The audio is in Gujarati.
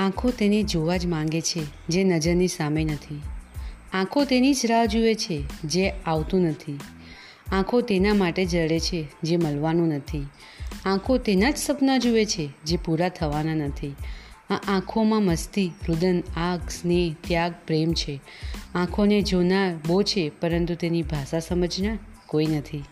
આંખો તેને જોવા જ માંગે છે, જે નજરની સામે નથી. આંખો તેની જ રાહ જુએ છે, જે આવતું નથી. આંખો તેના માટે જડે છે, જે મળવાનું નથી. આંખો તેના જ સપના જુએ છે, જે પૂરા થવાના નથી. આ આંખોમાં મસ્તી, રુદન, આગ, સ્નેહ, ત્યાગ, પ્રેમ છે. આંખોને જોનાર બહુ છે, પરંતુ તેની ભાષા સમજનાર કોઈ નથી.